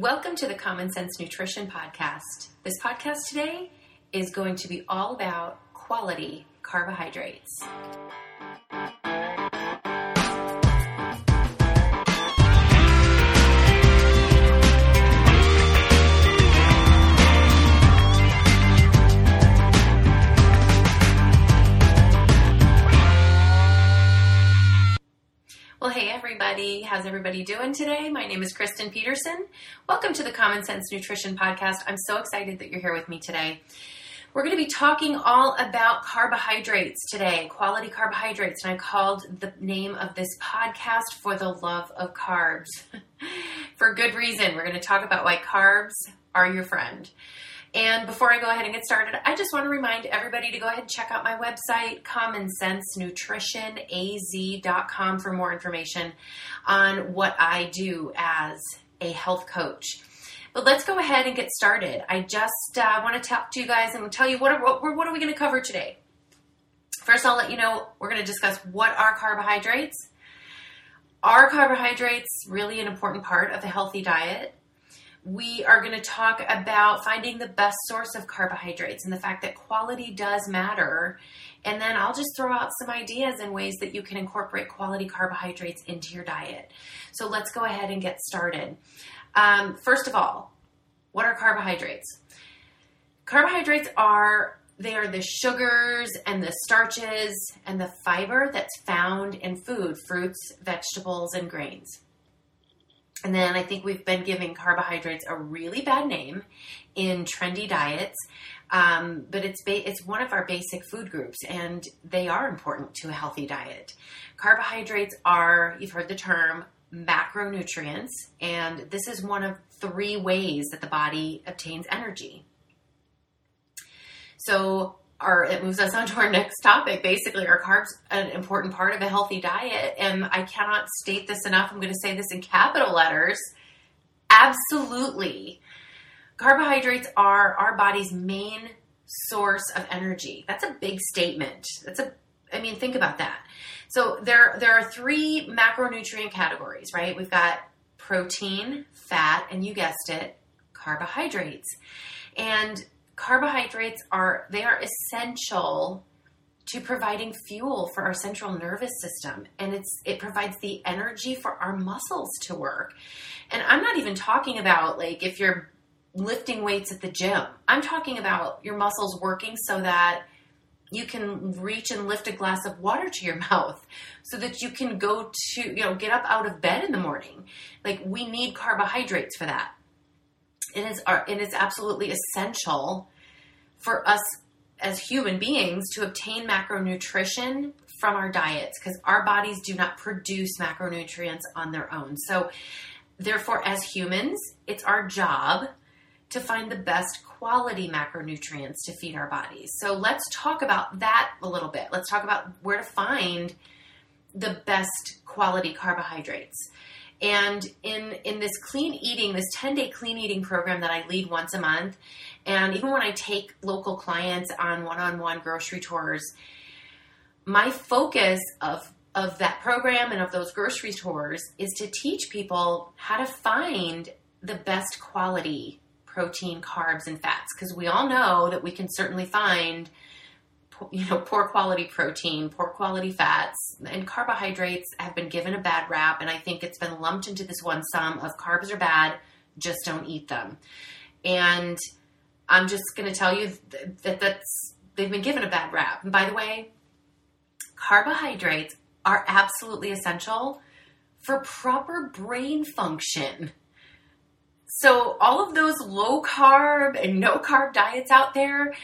Welcome to the Common Sense Nutrition Podcast. This podcast today is going to be all about quality carbohydrates. Well, hey everybody, how's everybody doing today? My name is Kristen Peterson. Welcome to the Common Sense Nutrition Podcast. I'm so excited that you're here with me today. We're going to be talking all about carbohydrates today, quality carbohydrates, and I called the name of this podcast For the Love of Carbs. For good reason. We're going to talk about why carbs are your friend. And before I go ahead and get started, I just want to remind everybody to go ahead and check out my website, commonsensenutritionaz.com, for more information on what I do as a health coach. But let's go ahead and get started. I just uh, want to talk to you guys and tell you what are, what, what are we going to cover today. First, I'll let you know we're going to discuss what are carbohydrates. Are carbohydrates really an important part of a healthy diet? We are going to talk about finding the best source of carbohydrates and the fact that quality does matter. And then I'll just throw out some ideas and ways that you can incorporate quality carbohydrates into your diet. So let's go ahead and get started. Um, first of all, what are carbohydrates? Carbohydrates are they are the sugars and the starches and the fiber that's found in food, fruits, vegetables, and grains. And then I think we've been giving carbohydrates a really bad name in trendy diets. Um, but it's ba- it's one of our basic food groups, and they are important to a healthy diet. Carbohydrates are you've heard the term macronutrients, and this is one of three ways that the body obtains energy. So our it moves us on to our next topic. Basically, are carbs an important part of a healthy diet? And I cannot state this enough. I'm going to say this in capital letters. Absolutely. Carbohydrates are our body's main source of energy. That's a big statement. That's a I mean, think about that. So there there are three macronutrient categories, right? We've got protein, fat, and you guessed it, carbohydrates. And carbohydrates are they are essential to providing fuel for our central nervous system and it's it provides the energy for our muscles to work. And i'm not even talking about like if you're lifting weights at the gym i'm talking about your muscles working so that you can reach and lift a glass of water to your mouth so that you can go to you know get up out of bed in the morning. Like we need carbohydrates for that it is our, it is absolutely essential for us as human beings to obtain macronutrition from our diets because our bodies do not produce macronutrients on their own. So, therefore, as humans, it's our job to find the best quality macronutrients to feed our bodies. So, let's talk about that a little bit. Let's talk about where to find the best quality carbohydrates. And in in this clean eating, this 10-day clean eating program that I lead once a month, and even when I take local clients on one-on-one grocery tours, my focus of of that program and of those grocery tours is to teach people how to find the best quality protein, carbs, and fats. Because we all know that we can certainly find you know, poor quality protein, poor quality fats, and carbohydrates have been given a bad rap. And I think it's been lumped into this one sum of carbs are bad, just don't eat them. And I'm just going to tell you that that's they've been given a bad rap. And by the way, carbohydrates are absolutely essential for proper brain function. So all of those low carb and no carb diets out there,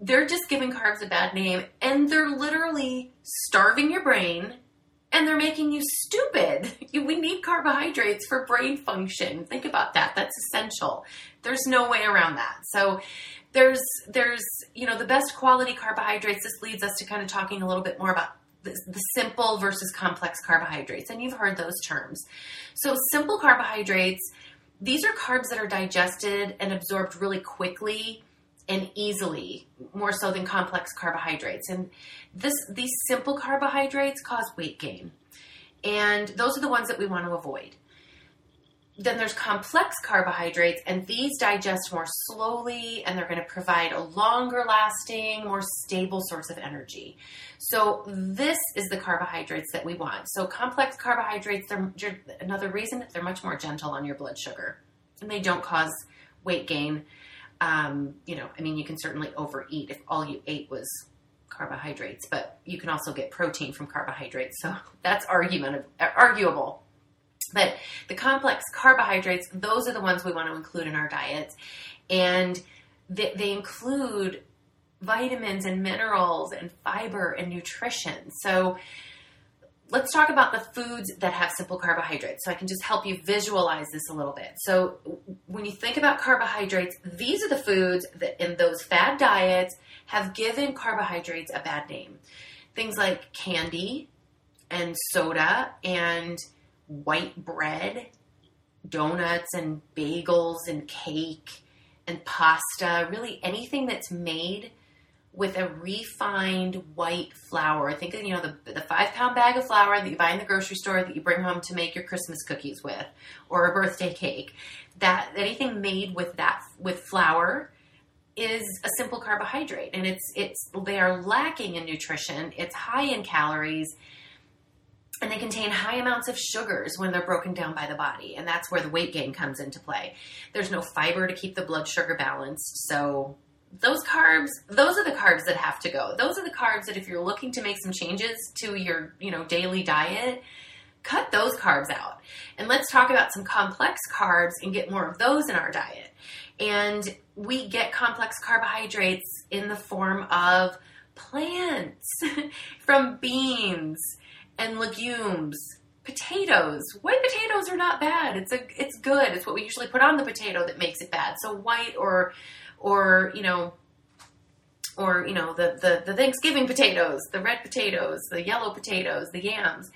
they're just giving carbs a bad name and they're literally starving your brain and they're making you stupid. We need carbohydrates for brain function. Think about that. That's essential. There's no way around that. So there's there's you know the best quality carbohydrates. This leads us to kind of talking a little bit more about the, simple versus complex carbohydrates, and you've heard those terms. So simple carbohydrates, these are carbs that are digested and absorbed really quickly and easily, more so than complex carbohydrates. And this these simple carbohydrates cause weight gain. And those are the ones that we want to avoid. then there's complex carbohydrates, and these digest more slowly and they're going to provide a longer lasting, more stable source of energy. So, this is the carbohydrates that we want. So, complex carbohydrates, they're another reason they're much more gentle on your blood sugar and they don't cause weight gain. Um, you know, I mean, you can certainly overeat if all you ate was carbohydrates, but you can also get protein from carbohydrates. So, that's argument, arguable. But the complex carbohydrates, those are the ones we want to include in our diets. And they, they include vitamins and minerals and fiber and nutrition. So let's talk about the foods that have simple carbohydrates so I can just help you visualize this a little bit. So when you think about carbohydrates, these are the foods that in those fad diets have given carbohydrates a bad name. Things like candy and soda and white bread, donuts and bagels and cake and pasta, really anything that's made with a refined white flour. Think of, you know, the, the five pound bag of flour that you buy in the grocery store that you bring home to make your Christmas cookies with or a birthday cake. That anything made with that, with flour is a simple carbohydrate and it's, it's, they are lacking in nutrition. It's high in calories and they contain high amounts of sugars when they're broken down by the body and that's where the weight gain comes into play there's no fiber to keep the blood sugar balanced so those carbs those are the carbs that have to go those are the carbs that if you're looking to make some changes to your you know daily diet cut those carbs out and let's talk about some complex carbs and get more of those in our diet and we get complex carbohydrates in the form of plants from beans and legumes. Potatoes. White potatoes are not bad. It's a it's good. It's what we usually put on the potato that makes it bad. So white or or you know or you know the, the the Thanksgiving potatoes, the red potatoes, the yellow potatoes, the yams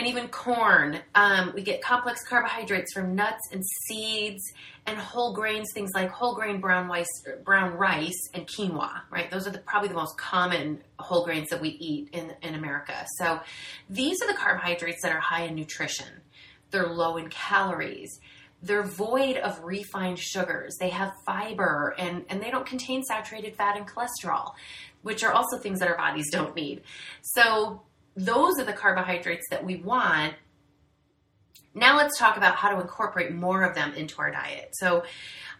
and even corn. Um, we get complex carbohydrates from nuts and seeds and whole grains, things like whole grain brown rice, brown rice and quinoa. Right, those are the, probably the most common whole grains that we eat in in America. So these are the carbohydrates that are high in nutrition. They're low in calories. They're void of refined sugars. They have fiber and, and they don't contain saturated fat and cholesterol, which are also things that our bodies don't need. So those are the carbohydrates that we want. Now let's talk about how to incorporate more of them into our diet. So,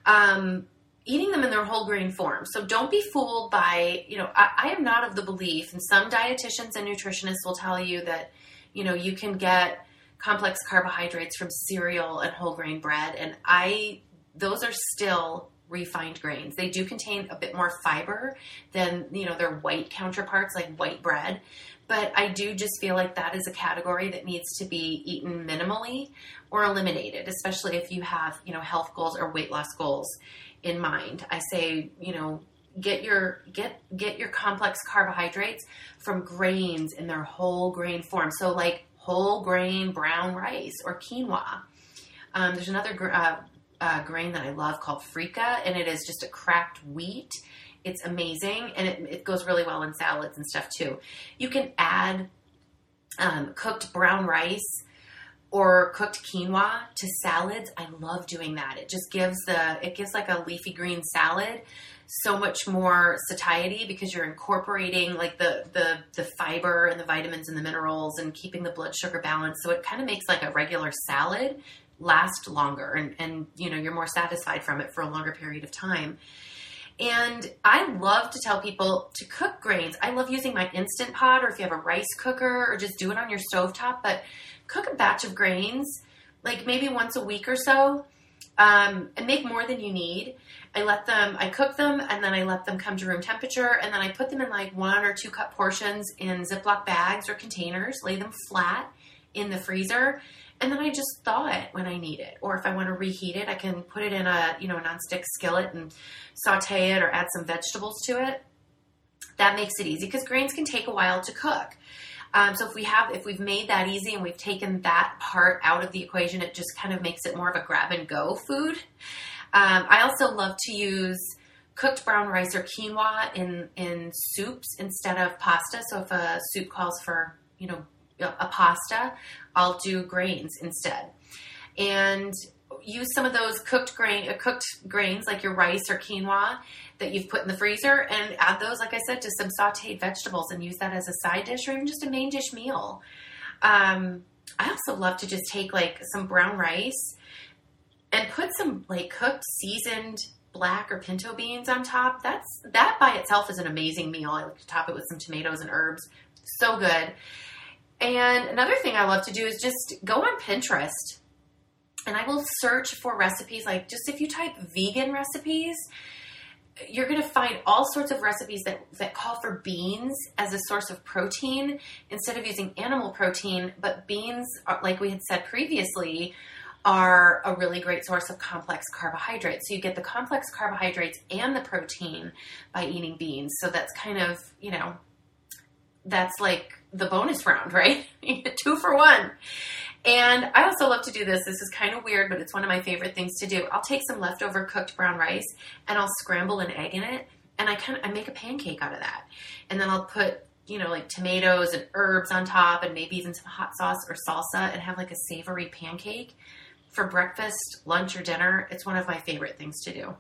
um, eating them in their whole grain form. So don't be fooled by, you know, I, I, am not of the belief, and some dietitians and nutritionists will tell you that, you know, you can get complex carbohydrates from cereal and whole grain bread. And I, those are still refined grains. They do contain a bit more fiber than, you know, their white counterparts like white bread. But I do just feel like that is a category that needs to be eaten minimally or eliminated, especially if you have, you know, health goals or weight loss goals in mind. I say, you know, get your get get your complex carbohydrates from grains in their whole grain form. So like whole grain brown rice or quinoa. Um, there's another uh, uh, grain that I love called freekeh, and it is just a cracked wheat it's amazing and it, it goes really well in salads and stuff too. You can add um, cooked brown rice or cooked quinoa to salads. I love doing that. It just gives the it gives like a leafy green salad so much more satiety because you're incorporating like the the the fiber and the vitamins and the minerals and keeping the blood sugar balanced. So it kind of makes like a regular salad last longer and and you know you're more satisfied from it for a longer period of time. And I love to tell people to cook grains. I love using my Instant Pot or if you have a rice cooker or just do it on your stove top. But cook a batch of grains, like maybe once a week or so, um, and make more than you need. I let them, I cook them and then I let them come to room temperature and then I put them in like one or two cup portions in Ziploc bags or containers, lay them flat in the freezer and then I just thaw it when I need it. Or if I want to reheat it, I can put it in a you know a nonstick skillet and saute it or add some vegetables to it. That makes it easy because grains can take a while to cook. Um, so if we have if we've made that easy and we've taken that part out of the equation, it just kind of makes it more of a grab and go food. Um, I also love to use cooked brown rice or quinoa in in soups instead of pasta. So if a soup calls for you know a pasta, I'll do grains instead. and use some of those cooked grain, uh, cooked grains like your rice or quinoa that you've put in the freezer, and add those, like I said, to some sautéed vegetables, and use that as a side dish or even just a main dish meal. Um, I also love to just take like some brown rice and put some like cooked seasoned black or pinto beans on top. That's that by itself is an amazing meal. I like to top it with some tomatoes and herbs. So good. And another thing I love to do is just go on Pinterest and I will search for recipes like just if you type vegan recipes, you're going to find all sorts of recipes that, that call for beans as a source of protein instead of using animal protein. But beans, are, like we had said previously, are a really great source of complex carbohydrates. So you get the complex carbohydrates and the protein by eating beans. So that's kind of, you know, that's like the bonus round, right? Two for one. And I also love to do this. This is kind of weird, but it's one of my favorite things to do. I'll take some leftover cooked brown rice and I'll scramble an egg in it and I kind of I make a pancake out of that. And then I'll put, you know, like tomatoes and herbs on top and maybe even some hot sauce or salsa and have like a savory pancake for breakfast, lunch or dinner. It's one of my favorite things to do.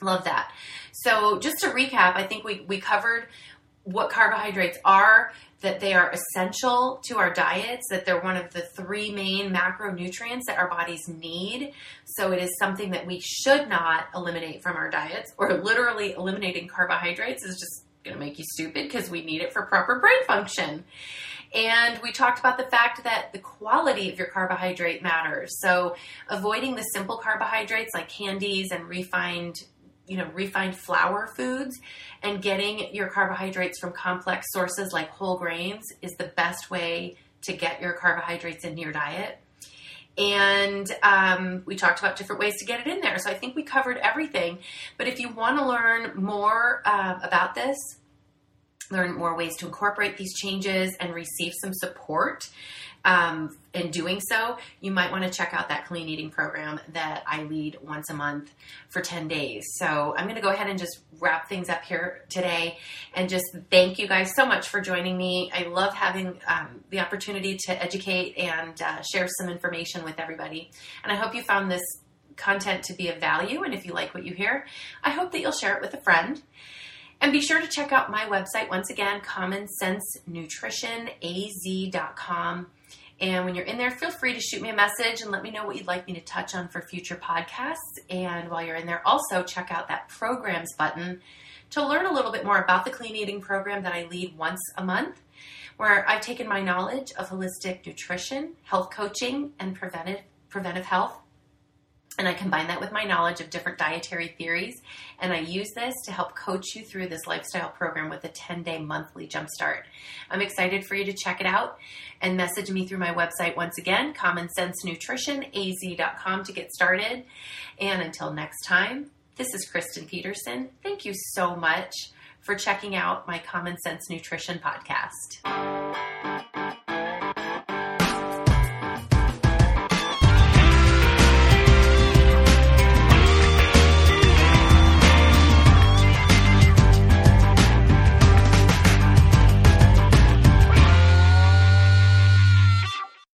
Love that. So, just to recap, I think we we covered what carbohydrates are, that they are essential to our diets, that they're one of the three main macronutrients that our bodies need. So it is something that we should not eliminate from our diets, or literally eliminating carbohydrates is just going to make you stupid because we need it for proper brain function. And we talked about the fact that the quality of your carbohydrate matters. So avoiding the simple carbohydrates like candies and refined you know refined flour foods and getting your carbohydrates from complex sources like whole grains is the best way to get your carbohydrates into your diet. And um, we talked about different ways to get it in there. So i think we covered everything. But if you want to learn more uh, about this learn more ways to incorporate these changes and receive some support um, in doing so, you might want to check out that clean eating program that I lead once a month for 10 days. So I'm going to go ahead and just wrap things up here today and just thank you guys so much for joining me. I love having um, the opportunity to educate and uh, share some information with everybody. And I hope you found this content to be of value. And if you like what you hear, I hope that you'll share it with a friend. And be sure to check out my website once again, commonsensenutritionaz.com. And when you're in there, feel free to shoot me a message and let me know what you'd like me to touch on for future podcasts. And while you're in there, also check out that programs button to learn a little bit more about the clean eating program that I lead once a month, where I've taken my knowledge of holistic nutrition, health coaching, and preventive, preventive health and I combine that with my knowledge of different dietary theories. And I use this to help coach you through this lifestyle program with a 10 day monthly jumpstart. I'm excited for you to check it out and message me through my website once again, commonsensenutritionaz.com to get started. And until next time, this is Kristen Peterson. Thank you so much for checking out my Common Sense Nutrition podcast.